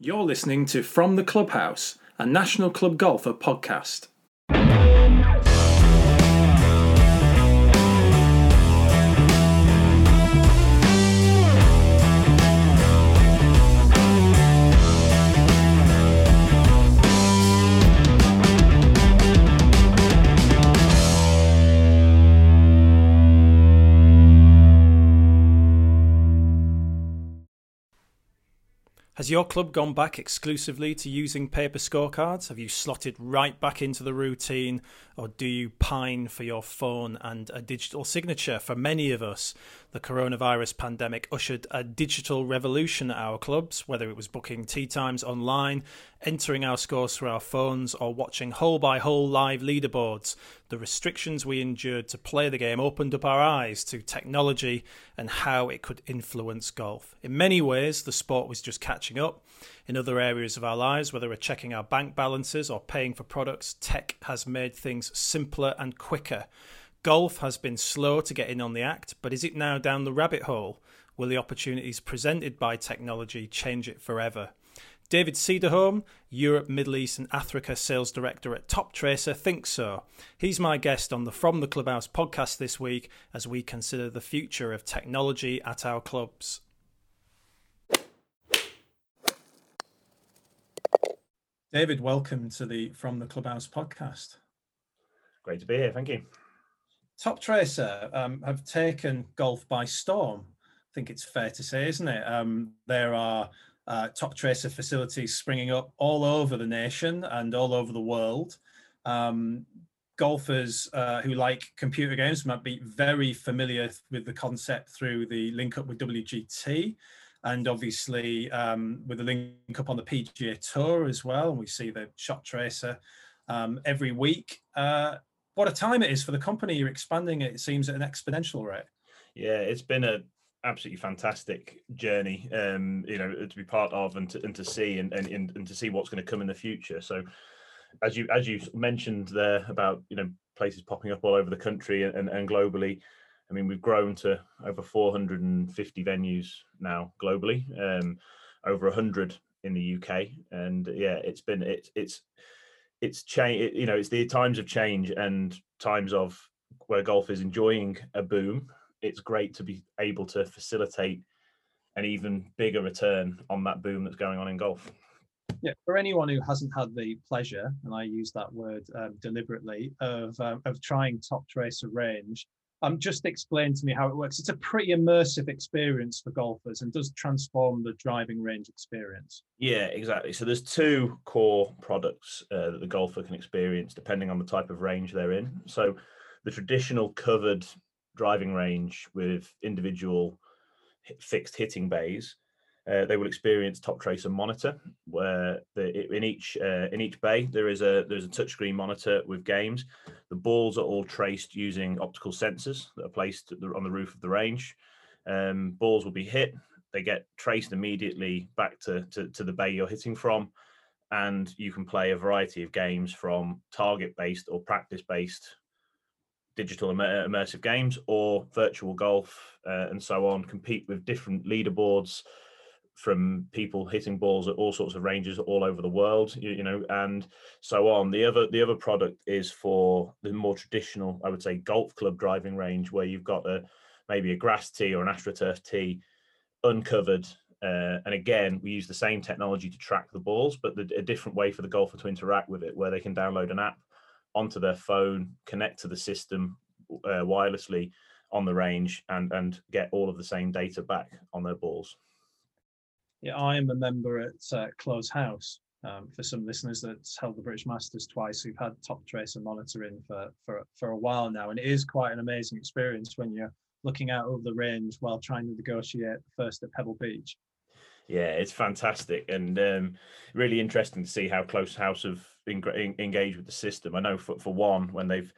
You're listening to From the Clubhouse, a National Club Golfer podcast. Has your club gone back exclusively to using paper scorecards? Have you slotted right back into the routine, or do you pine for your phone and a digital signature? For many of us, the coronavirus pandemic ushered a digital revolution at our clubs, whether it was booking tee times online, entering our scores through our phones, or watching hole by hole live leaderboards. The restrictions we endured to play the game opened up our eyes to technology and how it could influence golf. In many ways, the sport was just catching up. In other areas of our lives, whether we're checking our bank balances or paying for products, tech has made things simpler and quicker. Golf has been slow to get in on the act, but is it now down the rabbit hole? Will the opportunities presented by technology change it forever? David Cederholm, Europe, Middle East, and Africa Sales Director at Toptracer, thinks so. He's my guest on the From the Clubhouse podcast this week as we consider the future of technology at our clubs. David, welcome to the From the Clubhouse podcast. Great to be here. Thank you. Toptracer um, have taken golf by storm. I think it's fair to say, isn't it? Um, there are uh, Toptracer facilities springing up all over the nation and all over the world. Um, golfers uh, who like computer games might be very familiar with the concept through the link up with WGT and obviously um, with the link up on the PGA Tour as well. And we see the shot tracer um, every week. Uh, what a time it is for the company. You're expanding it, it seems, at an exponential rate. Yeah, it's been a absolutely fantastic journey um you know to be part of and to, and to see and, and and to see what's going to come in the future so as you as you mentioned there about you know places popping up all over the country and, and globally i mean we've grown to over 450 venues now globally um over 100 in the uk and yeah it's been it's it's it's change you know it's the times of change and times of where golf is enjoying a boom it's great to be able to facilitate an even bigger return on that boom that's going on in golf. Yeah for anyone who hasn't had the pleasure and i use that word um, deliberately of um, of trying Toptracer range um, just explain to me how it works. It's a pretty immersive experience for golfers and does transform the driving range experience. Yeah, exactly. So there's two core products uh, that the golfer can experience depending on the type of range they're in. So the traditional covered driving range with individual fixed hitting bays uh, they will experience Toptracer monitor where the, in each uh, in each bay there is a there's a touchscreen monitor with games. The balls are all traced using optical sensors that are placed on the roof of the range. Um, balls will be hit. They get traced immediately back to, to, to the bay you're hitting from. And you can play a variety of games from target based or practice based digital immersive games or virtual golf uh, and so on. Compete with different leaderboards from people hitting balls at all sorts of ranges all over the world you, you, know and so on. The other the other product is for the more traditional i would say golf club driving range where you've got a maybe a grass tee or an astroturf tee uncovered uh, and again we use the same technology to track the balls but the, a different way for the golfer to interact with it where they can download an app onto their phone connect to the system uh, wirelessly on the range and and get all of the same data back on their balls yeah, I am a member at uh, Close House. Um, for some listeners that's held the British Masters twice, we've had Toptracer monitoring for, for, for a while now. And it is quite an amazing experience when you're looking out over the range while trying to negotiate first at Pebble Beach. Yeah, it's fantastic and um, really interesting to see how Close House have engaged with the system. I know for, for one, when they've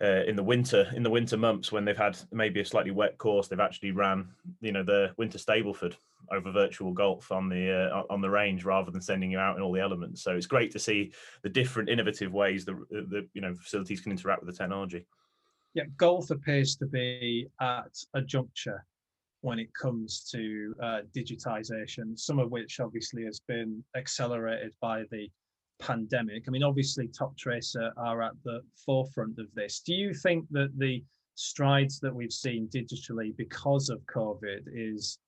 uh, in the winter in the winter months when they've had maybe a slightly wet course they've actually ran you know the winter stableford over virtual golf on the uh, on the range rather than sending you out in all the elements so it's great to see the different innovative ways that the you know facilities can interact with the technology yeah golf appears to be at a juncture when it comes to uh, digitization, some of which obviously has been accelerated by the pandemic. I mean, obviously, Toptracer are at the forefront of this. Do you think that the strides that we've seen digitally because of COVID is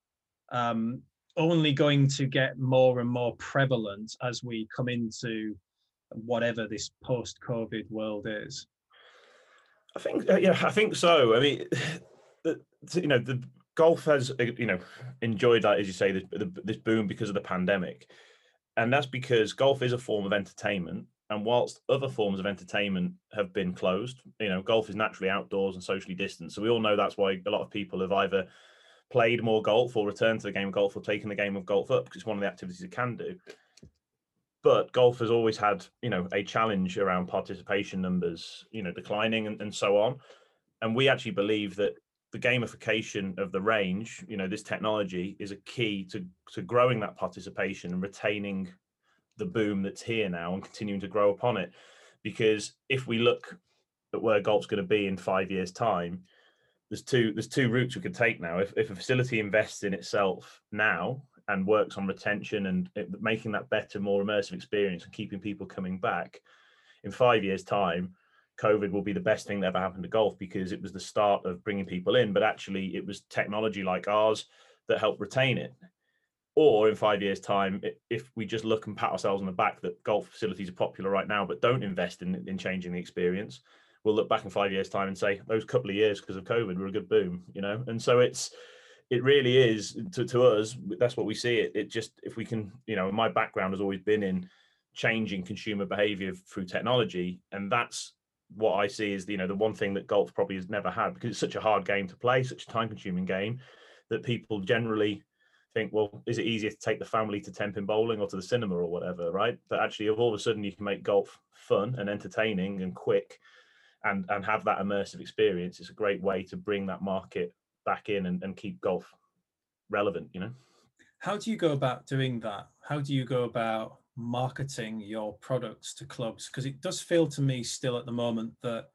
um, only going to get more and more prevalent as we come into whatever this post-COVID world is? I think, uh, yeah, I think so. I mean, the, you know, the golf has, uh, you know, enjoyed that, as you say, this, this boom because of the pandemic, and that's because golf is a form of entertainment. And whilst other forms of entertainment have been closed, you know, golf is naturally outdoors and socially distanced. So we all know that's why a lot of people have either played more golf or returned to the game of golf or taken the game of golf up because it's one of the activities it can do. But golf has always had, you know, a challenge around participation numbers, you know, declining and, and so on. And we actually believe that the gamification of the range, you know, this technology is a key to to growing that participation and retaining the boom that's here now and continuing to grow upon it. Because if we look at where golf's going to be in five years' time, there's two there's two routes we could take now. If if a facility invests in itself now and works on retention and it, making that better, more immersive experience and keeping people coming back, in five years' time, COVID will be the best thing that ever happened to golf because it was the start of bringing people in, but actually it was technology like ours that helped retain it. Or in five years' time, if we just look and pat ourselves on the back that golf facilities are popular right now, but don't invest in, in changing the experience, we'll look back in five years' time and say those couple of years because of COVID were a good boom, you know. And so it's it really is to, to us that's what we see it it just if we can you know my background has always been in changing consumer behavior through technology and that's what i see is you know the one thing that golf probably has never had because it's such a hard game to play such a time consuming game that people generally think well is it easier to take the family to tenpin bowling or to the cinema or whatever right but actually all of a sudden you can make golf fun and entertaining and quick and and have that immersive experience it's a great way to bring that market back in and, and keep golf relevant you know? How do you go about doing that? How do you go about marketing your products to clubs? Because it does feel to me still at the moment that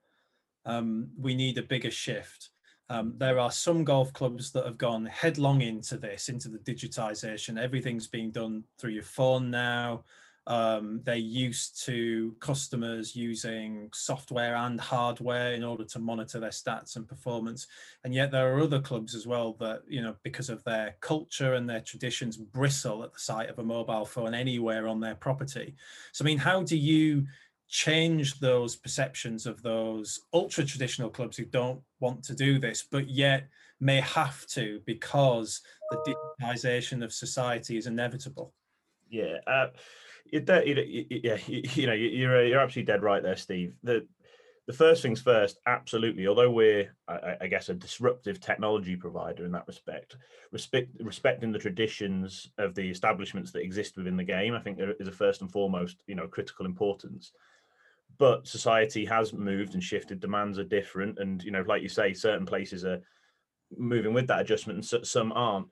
um, we need a bigger shift. Um, there are some golf clubs that have gone headlong into this into the digitization. Everything's being done through your phone now um, they're used to customers using software and hardware in order to monitor their stats and performance. And yet there are other clubs as well that, you know, because of their culture and their traditions, bristle at the sight of a mobile phone anywhere on their property. So, I mean, how do you change those perceptions of those ultra traditional clubs who don't want to do this, but yet may have to because the digitization of society is inevitable? Yeah. Uh yeah, you know, you're you're absolutely dead right there, Steve. The the first things first, absolutely. Although we're, I, I, guess, a disruptive technology provider in that respect, respect respecting the traditions of the establishments that exist within the game, I think there is a first and foremost, you know, critical importance. But society has moved and shifted. Demands are different, and you know, like you say, certain places are moving with that adjustment, and some aren't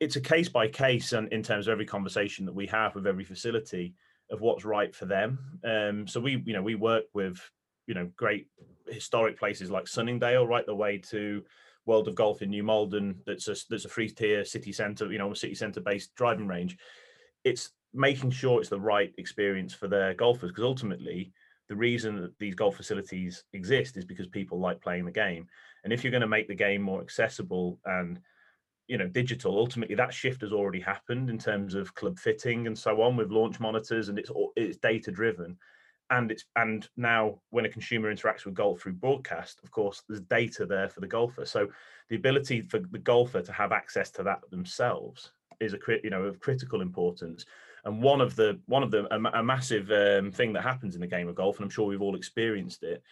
it's a case by case and in terms of every conversation that we have with every facility of what's right for them. Um, so we, you know, we work with, you know, great historic places like Sunningdale, right the way to World of Golf in New Malden. That's a that's a free tier city centre, you know, city centre based driving range. It's making sure it's the right experience for their golfers because ultimately the reason that these golf facilities exist is because people like playing the game. And if you're going to make the game more accessible and you know digital ultimately that shift has already happened in terms of club fitting and so on with launch monitors and it's it's data driven and it's and now when a consumer interacts with golf through broadcast of course there's data there for the golfer. So the ability for the golfer to have access to that themselves is a you know of critical importance. And one of the one of the a, a massive um, thing that happens in the game of golf and i'm sure we've all experienced it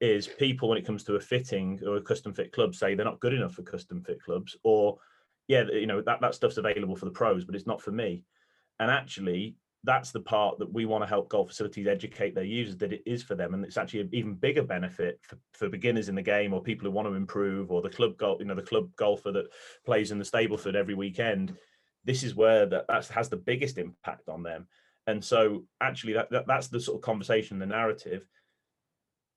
is people when it comes to a fitting or a custom fit club say they're not good enough for custom fit clubs or yeah, you know that that stuff's available for the pros, but it's not for me. And actually, that's the part that we want to help golf facilities educate their users that it is for them, and it's actually an even bigger benefit for, for beginners in the game or people who want to improve, or the club golf, you know, the club golfer that plays in the Stableford every weekend. This is where that that has the biggest impact on them. And so, actually, that, that that's the sort of conversation, the narrative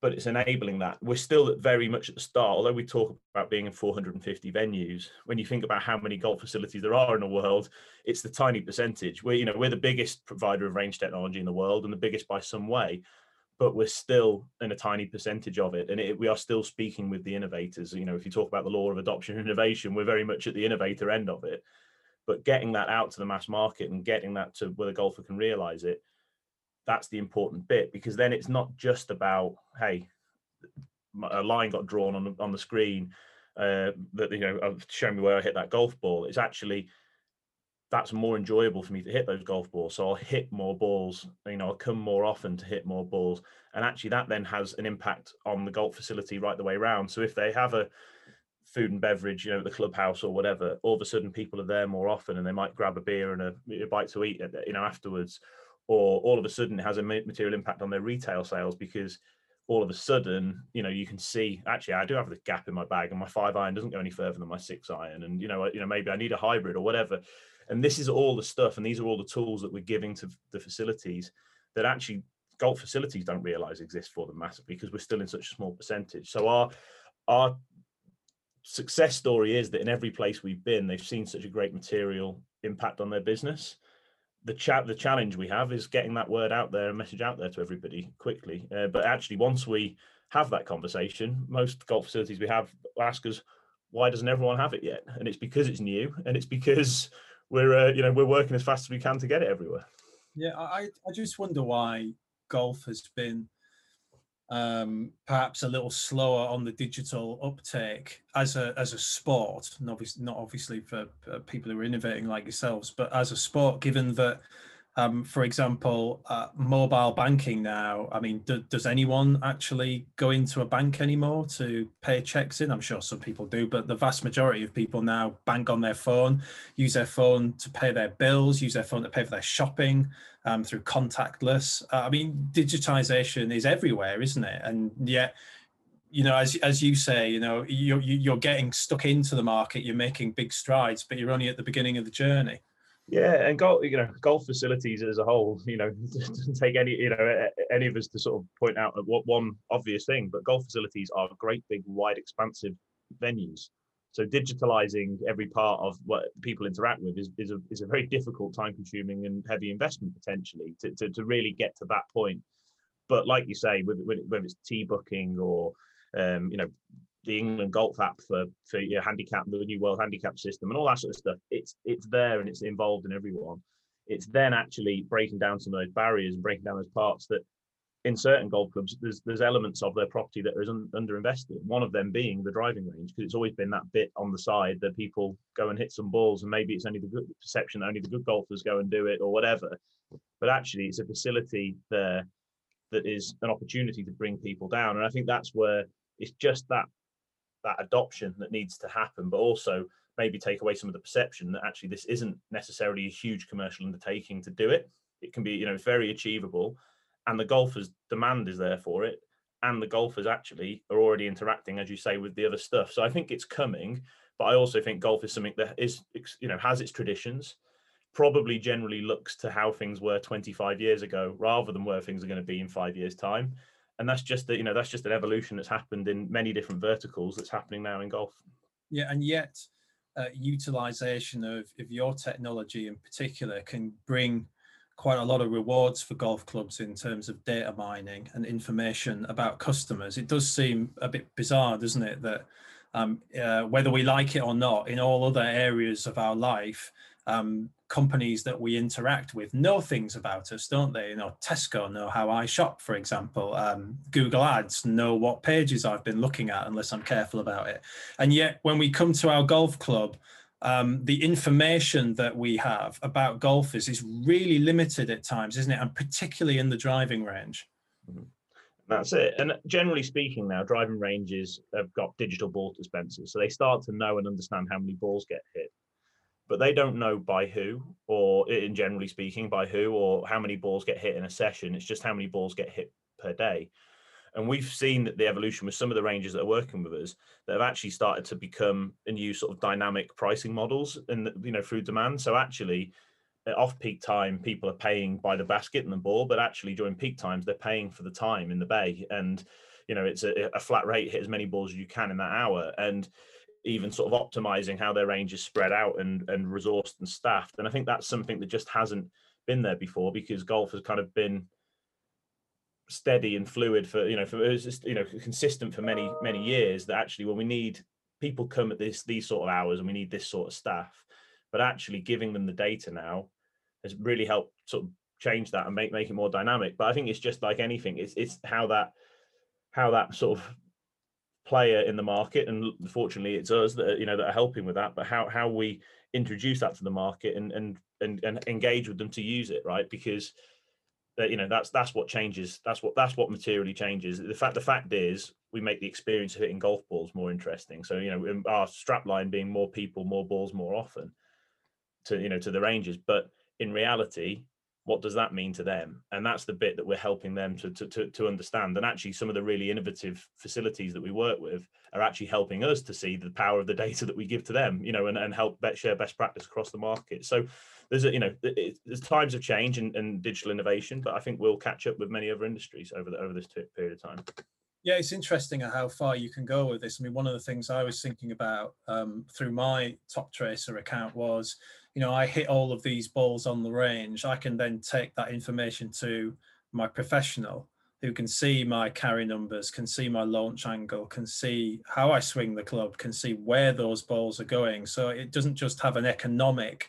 but it's enabling that. We're still very much at the start, although we talk about being in 450 venues. When you think about how many golf facilities there are in the world, it's the tiny percentage. We're, you know, we're the biggest provider of range technology in the world and the biggest by some way, but we're still in a tiny percentage of it. And it, we are still speaking with the innovators. You know, if you talk about the law of adoption and innovation, we're very much at the innovator end of it. But getting that out to the mass market and getting that to where the golfer can realize it that's the important bit because then it's not just about hey a line got drawn on the, on the screen uh, that you know showing me where I hit that golf ball. It's actually that's more enjoyable for me to hit those golf balls. So I'll hit more balls. You know, I'll come more often to hit more balls, and actually that then has an impact on the golf facility right the way around. So if they have a food and beverage, you know, the clubhouse or whatever, all of a sudden people are there more often, and they might grab a beer and a, a bite to eat, you know, afterwards or all of a sudden it has a material impact on their retail sales because all of a sudden, you know, you can see actually I do have the gap in my bag and my five iron doesn't go any further than my six iron. And you know, you know, maybe I need a hybrid or whatever. And this is all the stuff and these are all the tools that we're giving to the facilities that actually golf facilities don't realize exist for them massively because we're still in such a small percentage. So our our success story is that in every place we've been, they've seen such a great material impact on their business the chat the challenge we have is getting that word out there and message out there to everybody quickly. Uh, but actually once we have that conversation most golf facilities we have ask us why doesn't everyone have it yet? And it's because it's new and it's because we're uh, you know we're working as fast as we can to get it everywhere. Yeah i i just wonder why golf has been um, perhaps a little slower on the digital uptake as a as a sport, obviously not obviously for people who are innovating like yourselves, but as a sport, given that um, for example, uh, mobile banking now. I mean, do, does anyone actually go into a bank anymore to pay checks in? I'm sure some people do, but the vast majority of people now bank on their phone, use their phone to pay their bills, use their phone to pay for their shopping um, through contactless. Uh, I mean, digitization is everywhere, isn't it? And yet, you know, as as you say, you know, you're you're getting stuck into the market, you're making big strides, but you're only at the beginning of the journey. Yeah, and golf, you know, golf facilities as a whole, you know, take any, you know, any of us to sort of point out what one obvious thing, but golf facilities are great, big, wide, expansive venues. So digitalizing every part of what people interact with is, is, a, is a very difficult, time-consuming, and heavy investment potentially to, to, to really get to that point. But like you say, whether it's tee booking or um, you know the England Golf app for for your handicap, the new World Handicap System, and all that sort of stuff. It's it's there and it's involved in everyone. It's then actually breaking down some of those barriers and breaking down those parts that in certain golf clubs there's there's elements of their property that is un, underinvested. One of them being the driving range because it's always been that bit on the side that people go and hit some balls and maybe it's only the good perception that only the good golfers go and do it or whatever. But actually, it's a facility there that is an opportunity to bring people down, and I think that's where it's just that that adoption that needs to happen, but also maybe take away some of the perception that actually this isn't necessarily a huge commercial undertaking to do it. It can be, you know, very achievable, and the golfers' demand is there for it, and the golfers actually are already interacting, as you say, with the other stuff. So I think it's coming, but I also think golf is something that is, you know, has its traditions. Probably generally looks to how things were 25 years ago rather than where things are going to be in five years' time and that's just that you know that's just an evolution that's happened in many different verticals that's happening now in golf yeah and yet uh, utilization of, of your technology in particular can bring quite a lot of rewards for golf clubs in terms of data mining and information about customers it does seem a bit bizarre doesn't it that um, uh, whether we like it or not in all other areas of our life um, companies that we interact with know things about us, don't they? You know, Tesco know how I shop, for example. Um, Google Ads know what pages I've been looking at, unless I'm careful about it. And yet, when we come to our golf club, um, the information that we have about golfers is really limited at times, isn't it? And particularly in the driving range. Mm-hmm. That's it. And generally speaking, now driving ranges have got digital ball dispensers, so they start to know and understand how many balls get hit but they don't know by who, or in generally speaking, by who or how many balls get hit in a session. It's just how many balls get hit per day. And we've seen that the evolution with some of the ranges that are working with us that have actually started to become and use sort of dynamic pricing models and you know through demand. So actually, off peak time, people are paying by the basket and the ball, but actually during peak times, they're paying for the time in the bay. And you know it's a, a flat rate hit as many balls as you can in that hour and even sort of optimizing how their range is spread out and and resourced and staffed and i think that's something that just hasn't been there before because golf has kind of been steady and fluid for you know for just, you know consistent for many many years that actually when we need people come at this these sort of hours and we need this sort of staff. But actually giving them the data now has really helped sort of change that and make make it more dynamic. But i think it's just like anything it's it's how that how that sort of player in the market and fortunately it's us that are, you know that are helping with that but how how we introduce that to the market and and and, and engage with them to use it right? Because that you know that's that's what changes that's what that's what materially changes. The fact the fact is we make the experience of hitting golf balls more interesting. So you know um, our strap line being more people more balls more often to you know to the ranges. But in reality what does that mean to them and that's the bit that we're helping them to, to, to, to, understand and actually some of the really innovative facilities that we work with are actually helping us to see the power of the data that we give to them you know and, and help share best practice across the market so there's a you know it, there's times of change and, digital innovation, but I think we'll catch up with many other industries over the over this period of time. Yeah, it's interesting how far you can go with this. I mean, one of the things I was thinking about um, through my Toptracer account was, you know, I hit all of these balls on the range. I can then take that information to my professional who can see my carry numbers, can see my launch angle, can see how I swing the club, can see where those balls are going. So it doesn't just have an economic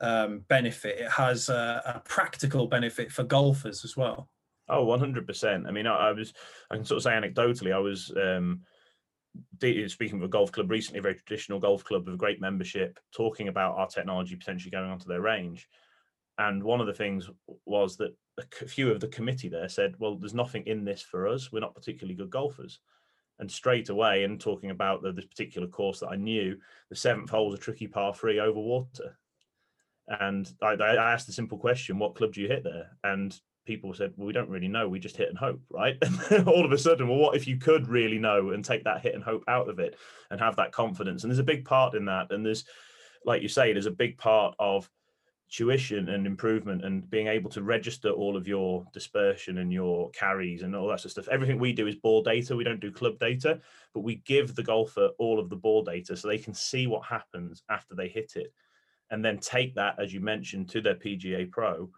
um, benefit, it has a, a, practical benefit for golfers as well. Oh, 100%. I mean, I, I, was, I can sort of say anecdotally, I was um, speaking of a golf club recently, a very traditional golf club with a great membership, talking about our technology potentially going onto their range. And one of the things was that a few of the committee there said, well, there's nothing in this for us. We're not particularly good golfers. And straight away, and talking about the, this particular course that I knew, the seventh hole was a tricky par three over water. And I, I asked the simple question, what club do you hit there? And people said, well, we don't really know. We just hit and hope, right? All of a sudden, well, what if you could really know and take that hit and hope out of it and have that confidence? And there's a big part in that. And there's, like you say, there's a big part of tuition and improvement and being able to register all of your dispersion and your carries and all that sort of stuff. Everything we do is ball data. We don't do club data, but we give the golfer all of the ball data so they can see what happens after they hit it and then take that, as you mentioned, to their PGA Pro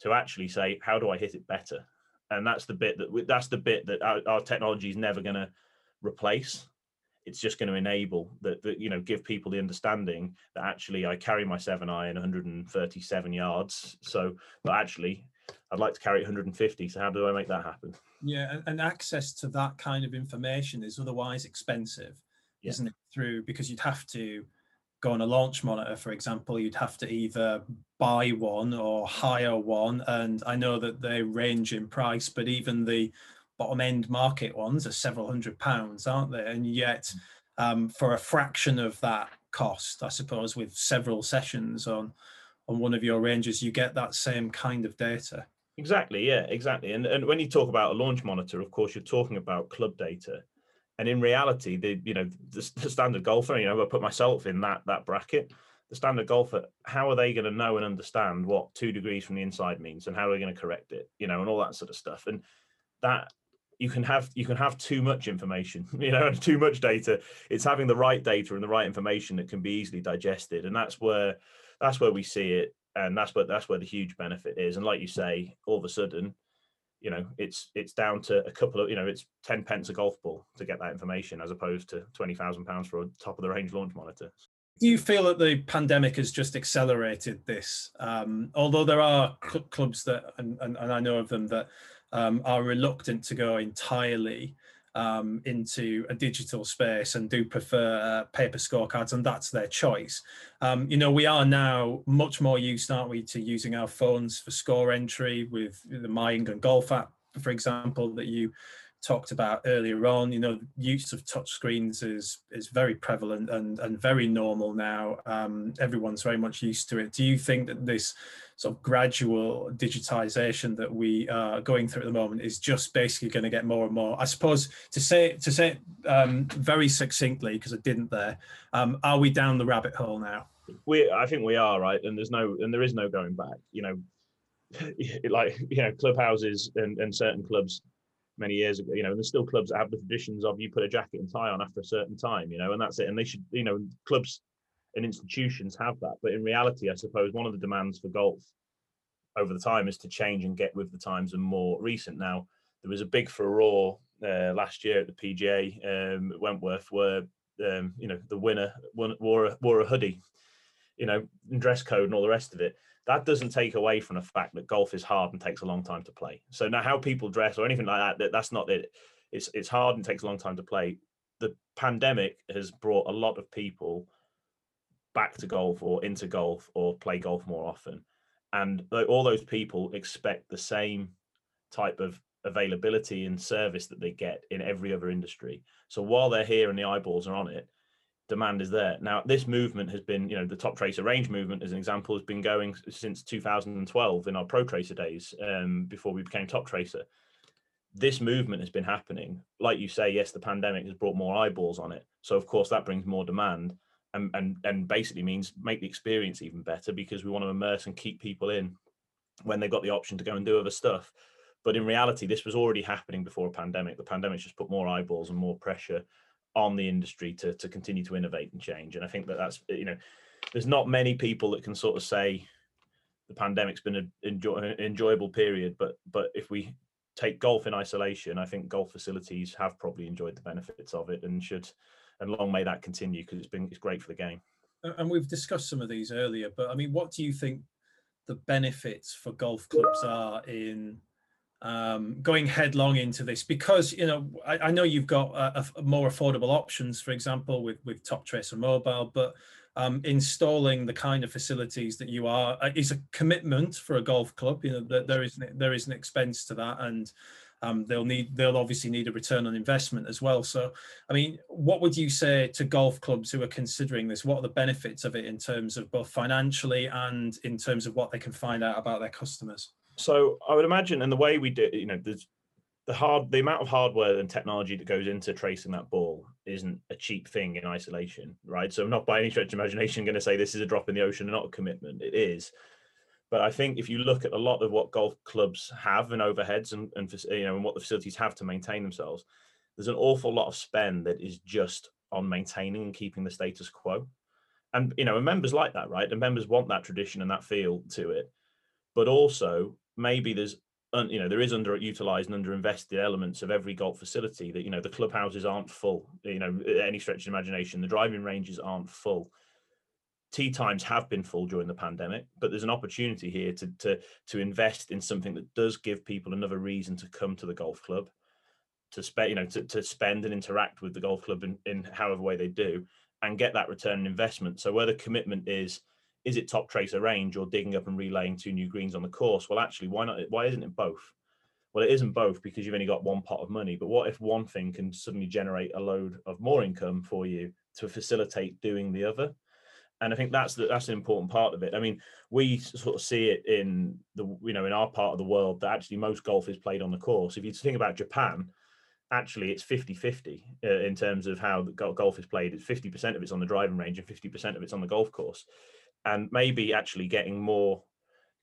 to actually say, how do I hit it better? And that's the bit that that's the bit that our, our technology is never going to replace. It's just going to enable that, that, you know, give people the understanding that actually I carry my seven iron 137 yards. So, but actually, I'd like to carry 150. So how do I make that happen? Yeah, and, access to that kind of information is otherwise expensive, yeah. isn't it? Through because you'd have to go on a launch monitor, for example, you'd have to either buy one or hire one. And I know that they range in price, but even the bottom end market ones are several hundred pounds, aren't they? And yet, mm. um, for a fraction of that cost, I suppose, with several sessions on on one of your ranges, you get that same kind of data. Exactly. Yeah. Exactly. And and when you talk about a launch monitor, of course, you're talking about club data and in reality, the you know the, the standard golfer, you know, I put myself in that that bracket. The standard golfer, how are they going to know and understand what two degrees from the inside means, and how are they going to correct it, you know, and all that sort of stuff. And that you can have you can have too much information, you know, too much data. It's having the right data and the right information that can be easily digested, and that's where that's where we see it, and that's where that's where the huge benefit is. And like you say, all of a sudden, you know it's it's down to a couple of you know it's 10 pence a golf ball to get that information as opposed to 20,000 pounds for a top of the range launch monitor. Do you feel that the pandemic has just accelerated this? Um, although there are cl- clubs that and, and, and, i know of them that um, are reluctant to go entirely um, into a digital space and do prefer uh, paper scorecards, and that's their choice. Um, you know, we are now much more used, aren't we, to using our phones for score entry with the My England Golf app, for example, that you talked about earlier on. You know, use of touch screens is is very prevalent and and very normal now. Um, everyone's very much used to it. Do you think that this sort of gradual digitization that we are going through at the moment is just basically going to get more and more? I suppose to say to say um, very succinctly because I didn't there. Um, are we down the rabbit hole now? We, I think we are right, and there's no, and there is no going back. You know, like you know, clubhouses and, and certain clubs many years ago, you know, and there's still clubs that have the traditions of you put a jacket and tie on after a certain time, you know, and that's it. And they should, you know, clubs and institutions have that. But in reality, I suppose one of the demands for golf over the time is to change and get with the times and more recent. Now, there was a big furore uh, last year at the PGA um, Wentworth where um, you know the winner wore a, wore a hoodie, you know, dress code and all the rest of it. That doesn't take away from the fact that golf is hard and takes a long time to play. So now how people dress or anything like that, that that's not it. It's it's hard and takes a long time to play. The pandemic has brought a lot of people back to golf or into golf or play golf more often and all those people expect the same type of availability and service that they get in every other industry. So while they're here and the eyeballs are on it, demand is there. Now, this movement has been, you know, the Toptracer range movement, as an example, has been going since 2012 in our Protracer days um, before we became Toptracer. This movement has been happening. Like you say, yes, the pandemic has brought more eyeballs on it. So, of course, that brings more demand and and and basically means make the experience even better because we want to immerse and keep people in when they've got the option to go and do other stuff. But in reality, this was already happening before a pandemic. The pandemic just put more eyeballs and more pressure on the industry to to continue to innovate and change. And I think that that's you know, there's not many people that can sort of say the pandemic's been an enjoy, enjoyable period. But but if we take golf in isolation, I think golf facilities have probably enjoyed the benefits of it and should and long may that continue because it's been it's great for the game. And we've discussed some of these earlier, but I mean, what do you think the benefits for golf clubs are in um, going headlong into this? Because you know, I, I know you've got a, a more affordable options, for example, with with Toptracer Mobile, but um, installing the kind of facilities that you are uh, is a commitment for a golf club. You know, that there is there is an expense to that, and um, they'll need they'll obviously need a return on investment as well. So, I mean, what would you say to golf clubs who are considering this? What are the benefits of it in terms of both financially and in terms of what they can find out about their customers? So, I would imagine, and the way we do, you know, there's the hard the amount of hardware and technology that goes into tracing that ball isn't a cheap thing in isolation right so i'm not by any stretch of imagination going to say this is a drop in the ocean and not a commitment it is but I think if you look at a lot of what golf clubs have and overheads and, and you know and what the facilities have to maintain themselves, there's an awful lot of spend that is just on maintaining and keeping the status quo. And you know, and members like that, right? And members want that tradition and that feel to it. But also, maybe there's you know there is underutilized and underinvested elements of every golf facility that you know the clubhouses aren't full you know any stretch of imagination the driving ranges aren't full tee times have been full during the pandemic, but there's an opportunity here to to to invest in something that does give people another reason to come to the golf club, to spend you know to, to spend and interact with the golf club in, in however way they do, and get that return on investment. So where the commitment is, is it Toptracer range or digging up and relaying two new greens on the course? Well, actually, why not? Why isn't it both? Well, it isn't both because you've only got one pot of money. But what if one thing can suddenly generate a load of more income for you to facilitate doing the other? and I think that's the, that's an important part of it. I mean, we sort of see it in the you know in our part of the world that actually most golf is played on the course. If you think about Japan, actually it's 50-50 uh, in terms of how golf is played. It's 50% of it's on the driving range and 50% of it's on the golf course. And maybe actually getting more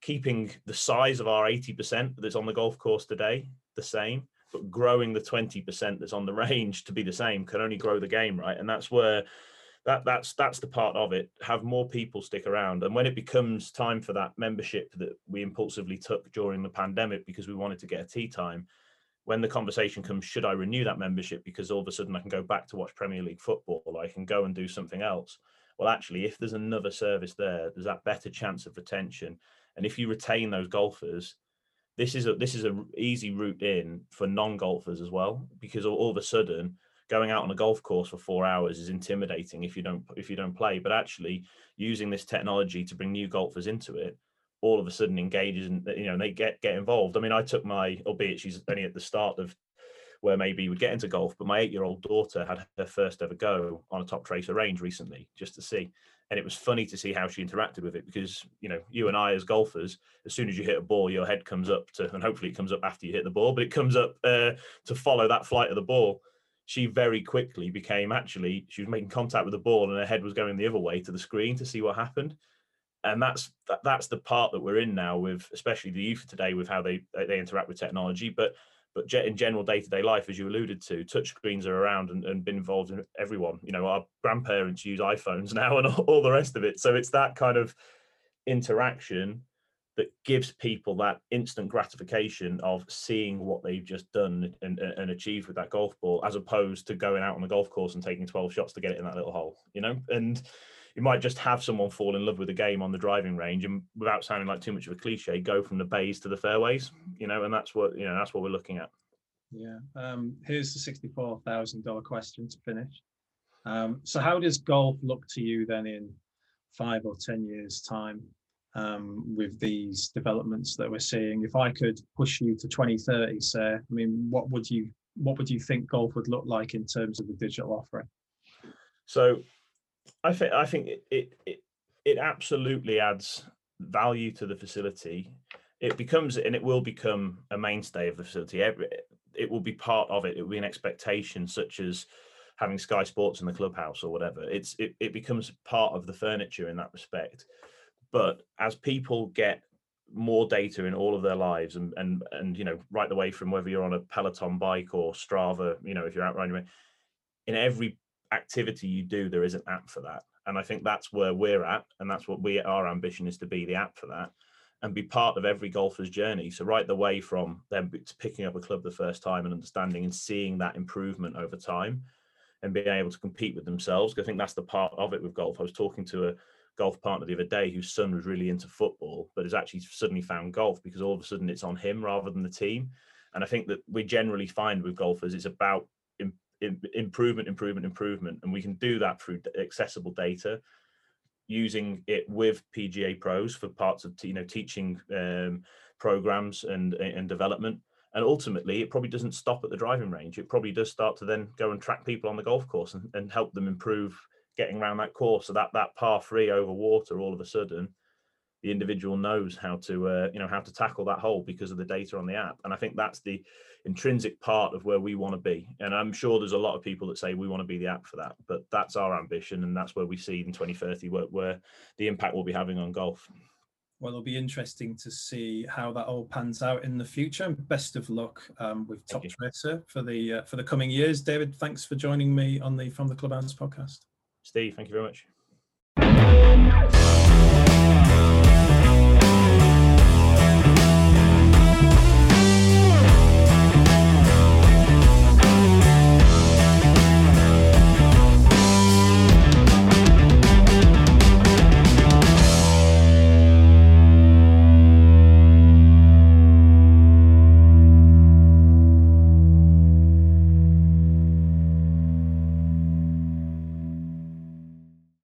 keeping the size of our 80% that's on the golf course today the same, but growing the 20% that's on the range to be the same can only grow the game, right? And that's where that that's that's the part of it have more people stick around and when it becomes time for that membership that we impulsively took during the pandemic because we wanted to get a tee time when the conversation comes should i renew that membership because all of a sudden i can go back to watch premier league football i can go and do something else well actually if there's another service there there's that better chance of retention. And if you retain those golfers this is a this is a easy route in for non-golfers as well because all, all of a sudden going out on a golf course for four hours is intimidating if you don't if you don't play. But actually using this technology to bring new golfers into it all of a sudden engages and you know they get get involved. I mean i took my albeit she's only at the start of where maybe you would get into golf but my eight year old daughter had her first ever go on a Toptracer range recently just to see. And it was funny to see how she interacted with it because you know you and i as golfers as soon as you hit a ball your head comes up to and hopefully it comes up after you hit the ball but it comes up uh, to follow that flight of the ball. She very quickly became actually she was making contact with the ball and her head was going the other way to the screen to see what happened. And that's that, that's the part that we're in now with especially the youth today with how they they interact with technology but but in general day-to-day life as you alluded to touchscreens are around and, and been involved in everyone. You know our grandparents use iphones now and all the rest of it. So it's that kind of interaction that gives people that instant gratification of seeing what they've just done and, and achieved with that golf ball as opposed to going out on the golf course and taking 12 shots to get it in that little hole you know? And you might just have someone fall in love with the game on the driving range and without sounding like too much of a cliche go from the bays to the fairways you know and that's what you know that's what we're looking at. Yeah um here's the $64000 question to finish. Um so how does golf look to you then in five or ten years time um, with these developments that we're seeing? If i could push you to 2030 say i mean what would you what would you think golf would look like in terms of the digital offering? So I think I think it, it it absolutely adds value to the facility. It becomes and it will become a mainstay of the facility. Every, It will be part of it. It will be an expectation, such as having Sky Sports in the clubhouse or whatever. It's it, it becomes part of the furniture in that respect. But as people get more data in all of their lives and and and you know right the way from whether you're on a peloton bike or strava you know if you're out running in every activity you do, there is an app for that. And I think that's where we're at. And that's what we our ambition is to be the app for that and be part of every golfer's journey. So right the way from them picking up a club the first time and understanding and seeing that improvement over time and being able to compete with themselves. I think that's the part of it with golf. I was talking to a golf partner the other day whose son was really into football, but has actually suddenly found golf because all of a sudden it's on him rather than the team. And I think that we generally find with golfers, it's about improvement, improvement, improvement, and we can do that through accessible data, using it with PGA pros for parts of you know teaching um, programs and and development. And ultimately, it probably doesn't stop at the driving range. It probably does start to then go and track people on the golf course and, and help them improve getting around that course. So that that par three over water, all of a sudden, the individual knows how to uh, you know how to tackle that hole because of the data on the app. And i think that's the intrinsic part of where we want to be. And i'm sure there's a lot of people that say we want to be the app for that but that's our ambition and that's where we see in 2030 where, where the impact we'll be having on golf. Well it'll be interesting to see how that all pans out in the future. And best of luck um, with Toptracer for the uh, for the coming years. David thanks for joining me on the from the clubhouse podcast. Steve thank you very much